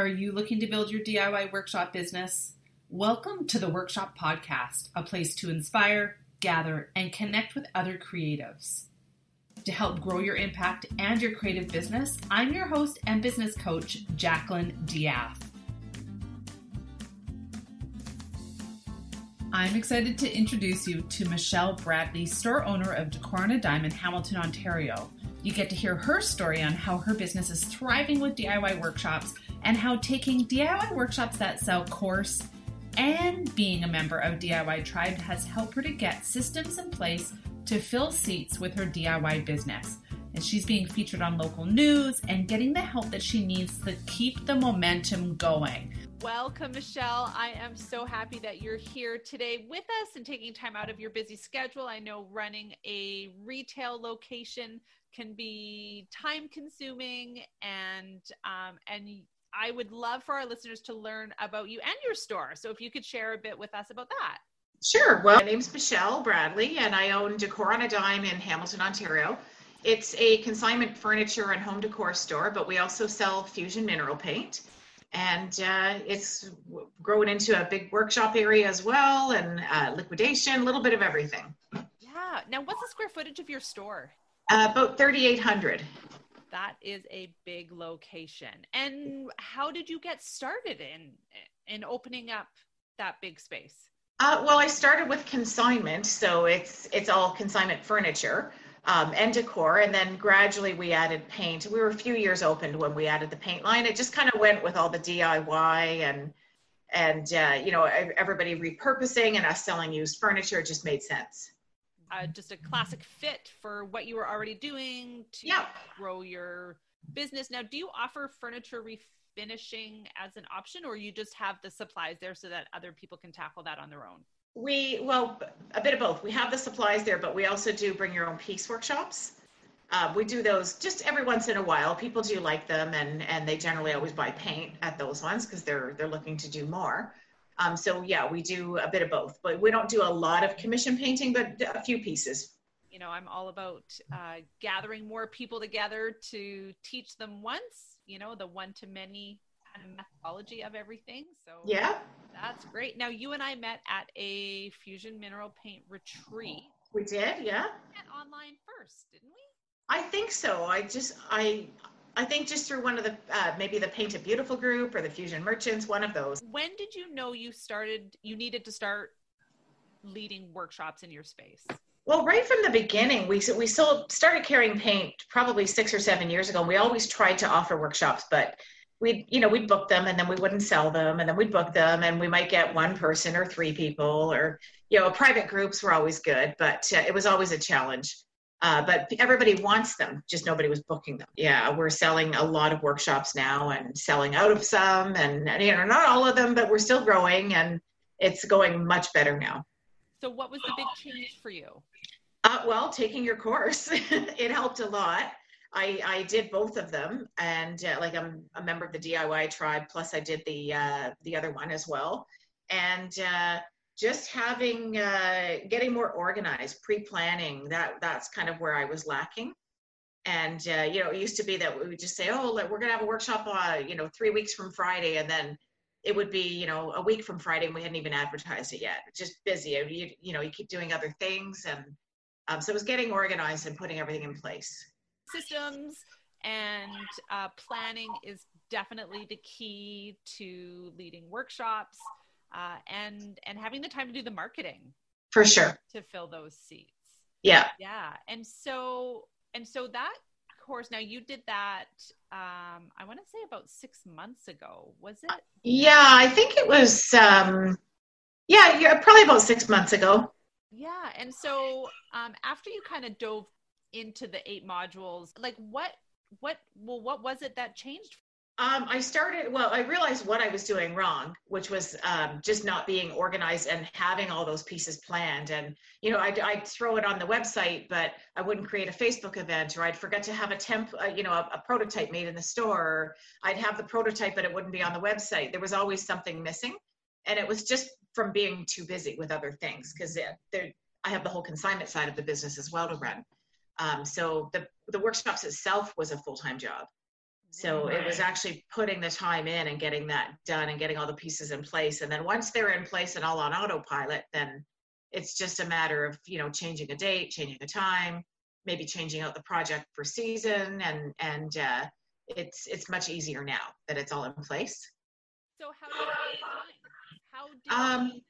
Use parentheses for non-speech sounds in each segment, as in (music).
Are you looking to build your DIY workshop business? Welcome to the Workshop Podcast, a place to inspire, gather, and connect with other creatives. To help grow your impact and your creative business, I'm your host and business coach, Jacqueline Diath. I'm excited to introduce you to Michelle Bradley, store owner of Decor on a Dime in Hamilton, Ontario. You get to hear her story on how her business is thriving with DIY workshops and how taking DIY workshops that sell course and being a member of DIY Tribe has helped her to get systems in place to fill seats with her DIY business. And she's being featured on local news and getting the help that she needs to keep the momentum going. Welcome, Michelle. I am so happy that you're here today with us and taking time out of your busy schedule. I know running a retail location can be time consuming and um, and I would love for our listeners to learn about you and your store. So if you could share a bit with us about that. Sure. Well, my name's Michelle Bradley, and I own Decor on a Dime in Hamilton, Ontario. It's a consignment furniture and home decor store, but we also sell fusion mineral paint. And uh, it's growing into a big workshop area as well, and uh, liquidation, a little bit of everything. Yeah. Now, what's the square footage of your store? Uh, about 3,800. That is a big location. And how did you get started in in opening up that big space? Uh, well, I started with consignment, so it's it's all consignment furniture um, and decor, and then gradually we added paint. We were a few years opened when we added the paint line. It just kind of went with all the DIY and and uh, you know everybody repurposing and us selling used furniture. It just made sense uh, just a classic fit for what you were already doing to grow your business. Now, do you offer furniture refinishing as an option, or you just have the supplies there so that other people can tackle that on their own? We well, a bit of both. We have the supplies there, but we also do bring your own piece workshops. Uh, we do those just every once in a while. People do like them, and and they generally always buy paint at those ones because they're they're looking to do more. Um, so yeah, we do a bit of both, but we don't do a lot of commission painting, but a few pieces. You know, I'm all about uh, gathering more people together to teach them once. You know, the one to many kind of methodology of everything. So yeah, that's great. Now you and I met at a fusion mineral paint retreat. We did, yeah. And online first, didn't we? I think so. I just I I think just through one of the uh, maybe the Paint It Beautiful group or the Fusion Merchants, one of those. When did you know you started? You needed to start leading workshops in your space. Well, right from the beginning, we we still started carrying paint probably six or seven years ago. And we always tried to offer workshops, but we'd you know we'd book them and then we wouldn't sell them, and then we'd book them and we might get one person or three people, or you know private groups were always good, but uh, it was always a challenge. Uh, but everybody wants them, just nobody was booking them. Yeah, we're selling a lot of workshops now and selling out of some, and you know, not all of them, but we're still growing and it's going much better now. So, what was the big change for you? Uh, well, taking your course, (laughs) it helped a lot. I, I did both of them, and uh, like I'm a member of the DIY tribe. Plus, I did the uh, the other one as well, and uh, just having uh, getting more organized pre-planning that that's kind of where i was lacking. And uh, you know it used to be that we would just say oh we're going to have a workshop uh, you know three weeks from friday and then it would be you know a week from friday and we hadn't even advertised it yet. Just busy. You, you know you keep doing other things and um, so it was getting organized and putting everything in place. Systems and uh, planning is definitely the key to leading workshops uh, and and having the time to do the marketing for sure. to fill those seats. Yeah. Yeah. And so and so that course now you did that um i want to say about six months ago was it? Yeah i think it was um yeah yeah probably about six months ago. Yeah and so um after you kind of dove into the eight modules like what what well what was it that changed um, I started, well, I realized what I was doing wrong, which was um, just not being organized and having all those pieces planned. And, you know, I'd, I'd, throw it on the website, but I wouldn't create a Facebook event, or I'd forget to have a temp, uh, you know, a, a, prototype made in the store. I'd have the prototype, but it wouldn't be on the website. There was always something missing. And it was just from being too busy with other things because I have the whole consignment side of the business as well to run. Um, so the, the workshops itself was a full time job. So it was actually putting the time in and getting that done and getting all the pieces in place. And then once they're in place and all on autopilot, then it's just a matter of, you know, changing a date, changing a time, maybe changing out the project for season and and uh, it's it's much easier now that it's all in place. So how do you? How do um,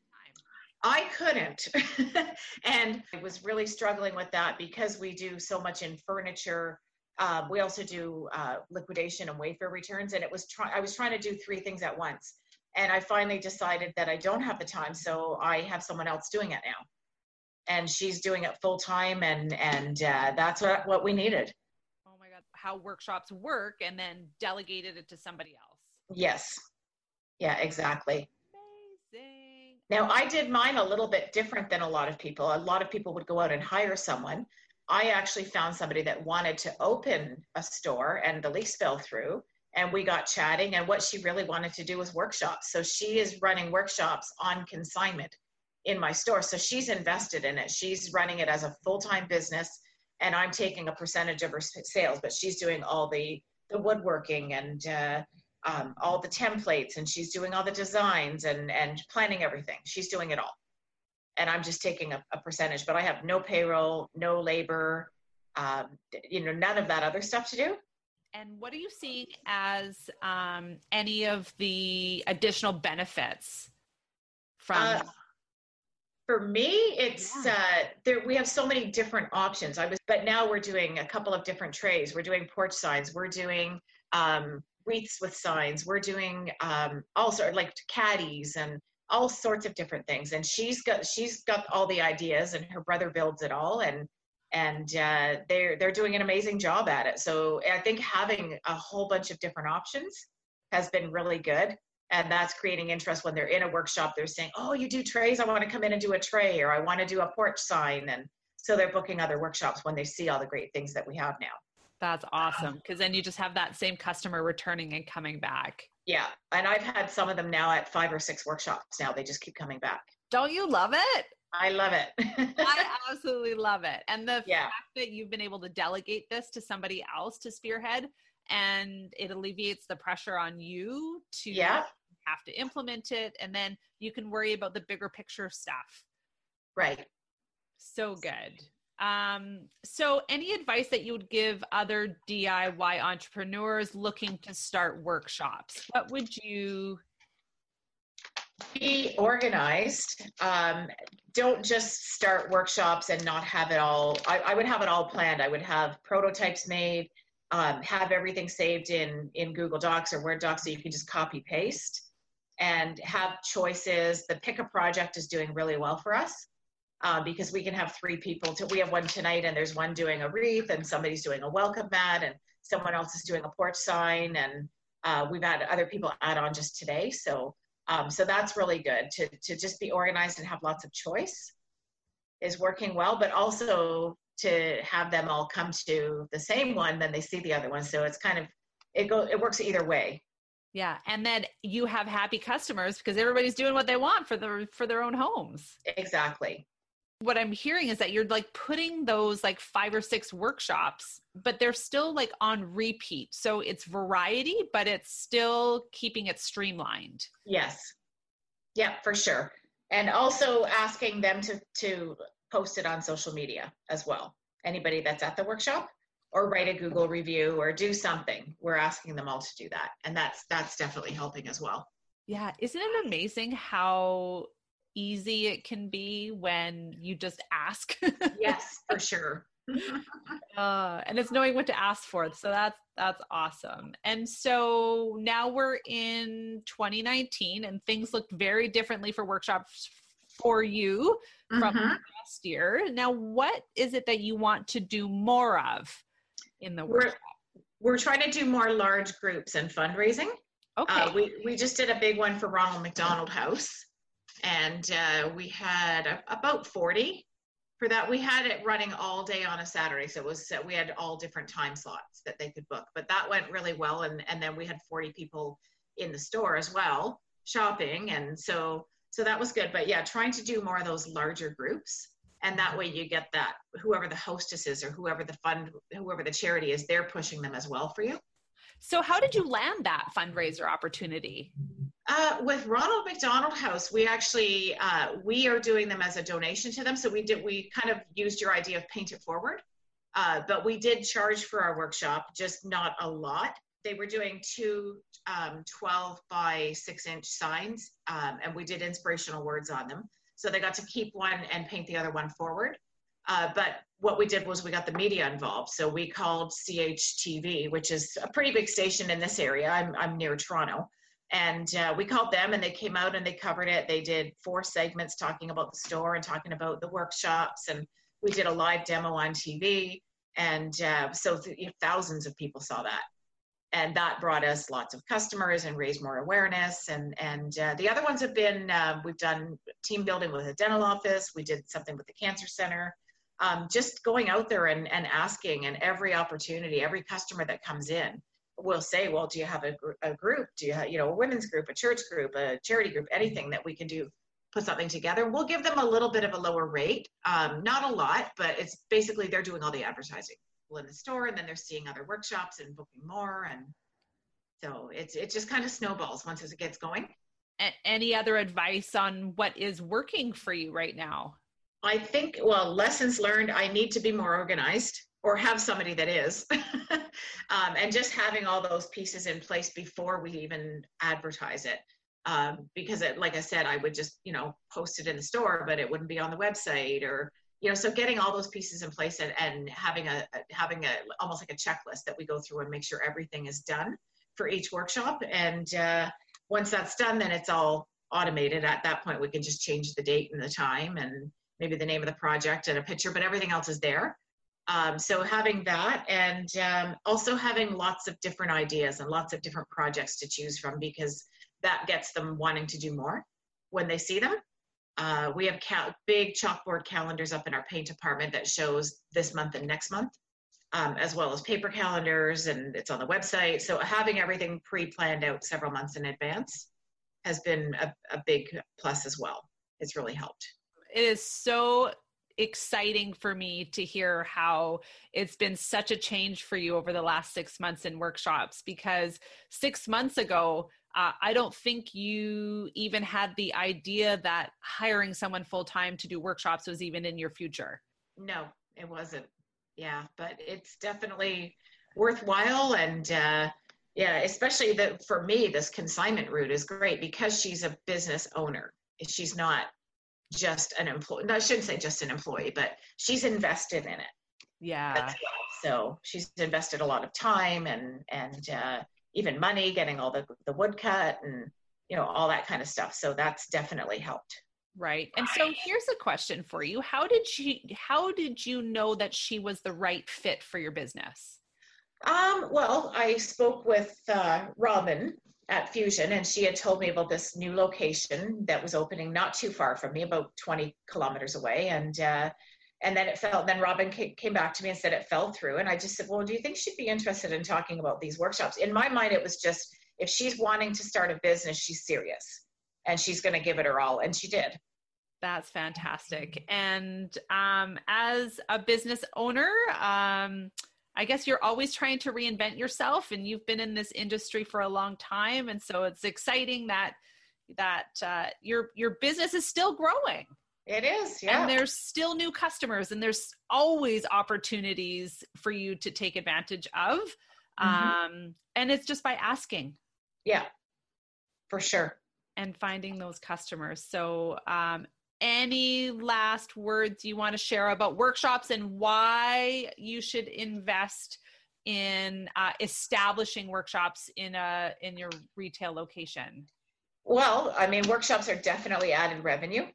I couldn't. (laughs) and I was really struggling with that because we do so much in furniture. Um, we also do uh, liquidation and Wayfair returns, and it was try- I was trying to do three things at once, and I finally decided that I don't have the time, so I have someone else doing it now, and she's doing it full time, and and uh, that's what what we needed. Oh my God, how workshops work, and then delegated it to somebody else. Yes, yeah, exactly. Amazing. Now, I did mine a little bit different than a lot of people. A lot of people would go out and hire someone. I actually found somebody that wanted to open a store and the lease fell through and we got chatting and what she really wanted to do was workshops. So she is running workshops on consignment in my store. So she's invested in it. She's running it as a full-time business and I'm taking a percentage of her sales, but she's doing all the the woodworking and uh, um, all the templates and she's doing all the designs and and planning everything she's doing it all and i'm just taking a, a percentage but i have no payroll no labor um, you know none of that other stuff to do and what are you seeing as um, any of the additional benefits from uh, for me it's yeah. uh, there we have so many different options i was but now we're doing a couple of different trays we're doing porch signs we're doing um, wreaths with signs. We're doing um, all sort of like caddies and all sorts of different things. And she's got she's got all the ideas, and her brother builds it all, and and uh, they're they're doing an amazing job at it. So I think having a whole bunch of different options has been really good. And that's creating interest when they're in a workshop. They're saying, "Oh, you do trays? I want to come in and do a tray, or I want to do a porch sign." And so they're booking other workshops when they see all the great things that we have now. That's awesome because then you just have that same customer returning and coming back. Yeah. And I've had some of them now at five or six workshops now. They just keep coming back. Don't you love it? I love it. (laughs) I absolutely love it. And the yeah. fact that you've been able to delegate this to somebody else to spearhead and it alleviates the pressure on you to yeah. have to implement it and then you can worry about the bigger picture stuff. Right. So good. Um, so, any advice that you would give other DIY entrepreneurs looking to start workshops? What would you be organized? Um, don't just start workshops and not have it all. I, I, would have it all planned. I would have prototypes made, um, have everything saved in in Google Docs or Word Docs so you can just copy paste and have choices. The pick a project is doing really well for us uh, because we can have three people. To, we have one tonight, and there's one doing a wreath, and somebody's doing a welcome mat, and someone else is doing a porch sign, and uh, we've had other people add on just today. So, um, so that's really good to to just be organized and have lots of choice is working well, but also to have them all come to the same one, then they see the other one. So it's kind of it go it works either way. Yeah, and then you have happy customers because everybody's doing what they want for their for their own homes. Exactly what I'm hearing is that you're like putting those like five or six workshops, but they're still like on repeat. So it's variety, but it's still keeping it streamlined. Yes. Yeah, for sure. And also asking them to to post it on social media as well. Anybody that's at the workshop or write a Google review or do something. We're asking them all to do that. And that's that's definitely helping as well. Yeah, isn't it amazing how easy it can be when you just ask. yes, (laughs) for sure. (laughs) uh, and it's knowing what to ask for. So that's that's awesome. And so now we're in 2019, and things look very differently for workshops for you from mm-hmm. last year. Now, what is it that you want to do more of in the workshop? We're, we're trying to do more large groups and fundraising. Okay. Uh, we we just did a big one for Ronald McDonald House and uh, we had a, about 40 for that. We had it running all day on a saturday so it was uh, we had all different time slots that they could book but that went really well. And, and then we had 40 people in the store as well shopping. And so so that was good. But yeah trying to do more of those larger groups. And that way you get that whoever the hostess is or whoever the fund whoever the charity is they're pushing them as well for you. So, how did you land that fundraiser opportunity? Uh, with Ronald McDonald House, we actually uh, we are doing them as a donation to them. So we did we kind of used your idea of paint it forward, uh, but we did charge for our workshop, just not a lot. They were doing two um, 12 by six inch signs, um, and we did inspirational words on them. So they got to keep one and paint the other one forward. Uh, but what we did was we got the media involved. So we called CHTV, which is a pretty big station in this area. I'm, I'm near Toronto and uh, we called them and they came out and they covered it. They did four segments talking about the store and talking about the workshops. And we did a live demo on tv and uh, so th- thousands of people saw that. And that brought us lots of customers and raised more awareness. And and uh, the other ones have been uh, we've done team building with a dental office. We did something with the cancer center. Um, just going out there and, and asking and every opportunity every customer that comes in will say, well, do you have a, a group? Do you have, you know, a women's group, a church group, a charity group, anything that we can do, put something together? We'll give them a little bit of a lower rate, um, not a lot, but it's basically they're doing all the advertising in the store, and then they're seeing other workshops and booking more, and so it's it just kind of snowballs once it gets going. Any other advice on what is working for you right now? I think, well, lessons learned. I need to be more organized or have somebody that is. (laughs) um, and just having all those pieces in place before we even advertise it. Um, because it, like I said, I would just, you know, post it in the store, but it wouldn't be on the website or, you know, so getting all those pieces in place and, and having a, having a, almost like a checklist that we go through and make sure everything is done for each workshop. And uh, once that's done, then it's all automated. At that point, we can just change the date and the time and maybe the name of the project and a picture, but everything else is there. Um, so having that and um, also having lots of different ideas and lots of different projects to choose from because that gets them wanting to do more when they see them. Uh, we have cal- big chalkboard calendars up in our paint department that shows this month and next month, um, as well as paper calendars, and it's on the website. So having everything pre-planned out several months in advance has been a, a big plus as well. It's really helped. It is so exciting for me to hear how it's been such a change for you over the last six months in workshops because six months ago uh, I don't think you even had the idea that hiring someone full time to do workshops was even in your future. No, it wasn't. Yeah, but it's definitely worthwhile. And uh, yeah, especially that for me, this consignment route is great because she's a business owner. She's not just an employee. No, I shouldn't say just an employee, but she's invested in it. Yeah. So she's invested a lot of time and and uh, even money, getting all the the wood cut and you know all that kind of stuff. So that's definitely helped. Right. And so here's a question for you. How did she how did you know that she was the right fit for your business? Um, well, I spoke with uh, Robin at Fusion, and she had told me about this new location that was opening not too far from me, about 20 kilometers away. And uh, and then it fell. Then Robin came back to me and said it fell through. And I just said, well, do you think she'd be interested in talking about these workshops? In my mind, it was just if she's wanting to start a business, she's serious, and she's going to give it her all, and she did. That's fantastic. And um, as a business owner, um, I guess you're always trying to reinvent yourself and you've been in this industry for a long time and so it's exciting that that uh, your your business is still growing. It is, yeah. And there's still new customers and there's always opportunities for you to take advantage of. Mm-hmm. Um, and it's just by asking. Yeah. For sure. And finding those customers. So um, any last words you want to share about workshops and why you should invest in uh, establishing workshops in a in your retail location? Well i mean workshops are definitely added revenue.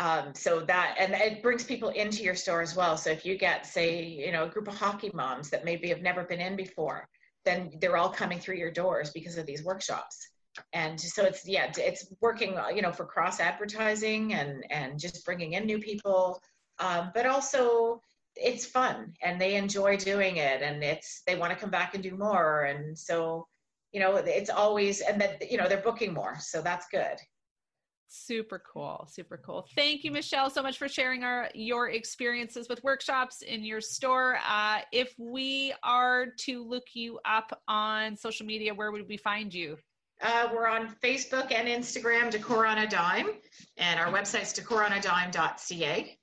Um, so that and it brings people into your store as well. So if you get say you know a group of hockey moms that maybe have never been in before then they're all coming through your doors because of these workshops and so it's yeah it's working uh, you know for cross advertising and and just bringing in new people um, but also it's fun and they enjoy doing it and it's they want to come back and do more and so you know it's always and that you know they're booking more so that's good Super cool. Super cool. Thank you, Michelle, so much for sharing our your experiences with workshops in your store. Uh, if we are to look you up on social media, where would we find you? Uh, we're on Facebook and Instagram, Decor on a Dime, and our website's decoronadime.ca.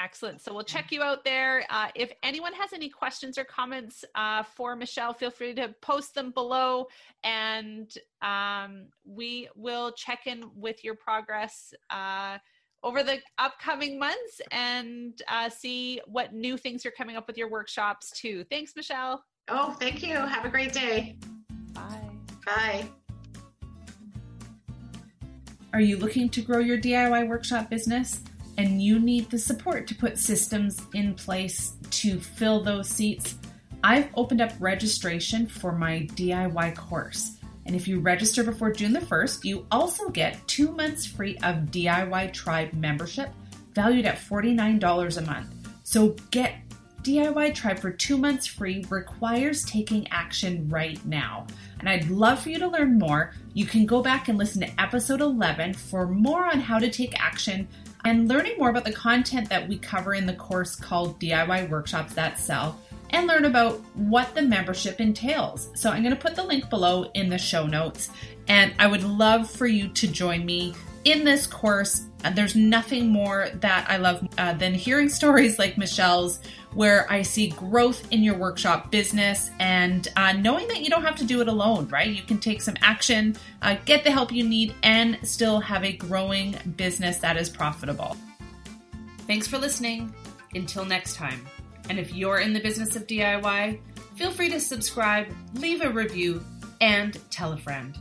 Excellent. So we'll check you out there. Uh, if anyone has any questions or comments uh, for Michelle, feel free to post them below and um, we will check in with your progress uh, over the upcoming months and uh, see what new things you're coming up with your workshops too. Thanks, Michelle. Oh, thank you. Have a great day. Bye. Are you looking to grow your DIY workshop business? and you need the support to put systems in place to fill those seats, I've opened up registration for my DIY course. And if you register before June the 1st, you also get two months free of DIY Tribe membership valued at $49 a month. So get DIY Tribe for two months free requires taking action right now. And I'd love for you to learn more. You can go back and listen to episode 11 for more on how to take action and learning more about the content that we cover in the course called DIY Workshops That Sell and learn about what the membership entails. So I'm going to put the link below in the show notes and I would love for you to join me in this course. There's nothing more that I love uh, than hearing (laughs) stories like Michelle's where I see growth in your workshop business and uh, knowing that you don't have to do it alone, right? You can take some action, uh, get the help you need, and still have a growing business that is profitable. Thanks for listening. Until next time. And if you're in the business of DIY, feel free to subscribe, leave a review, and tell a friend.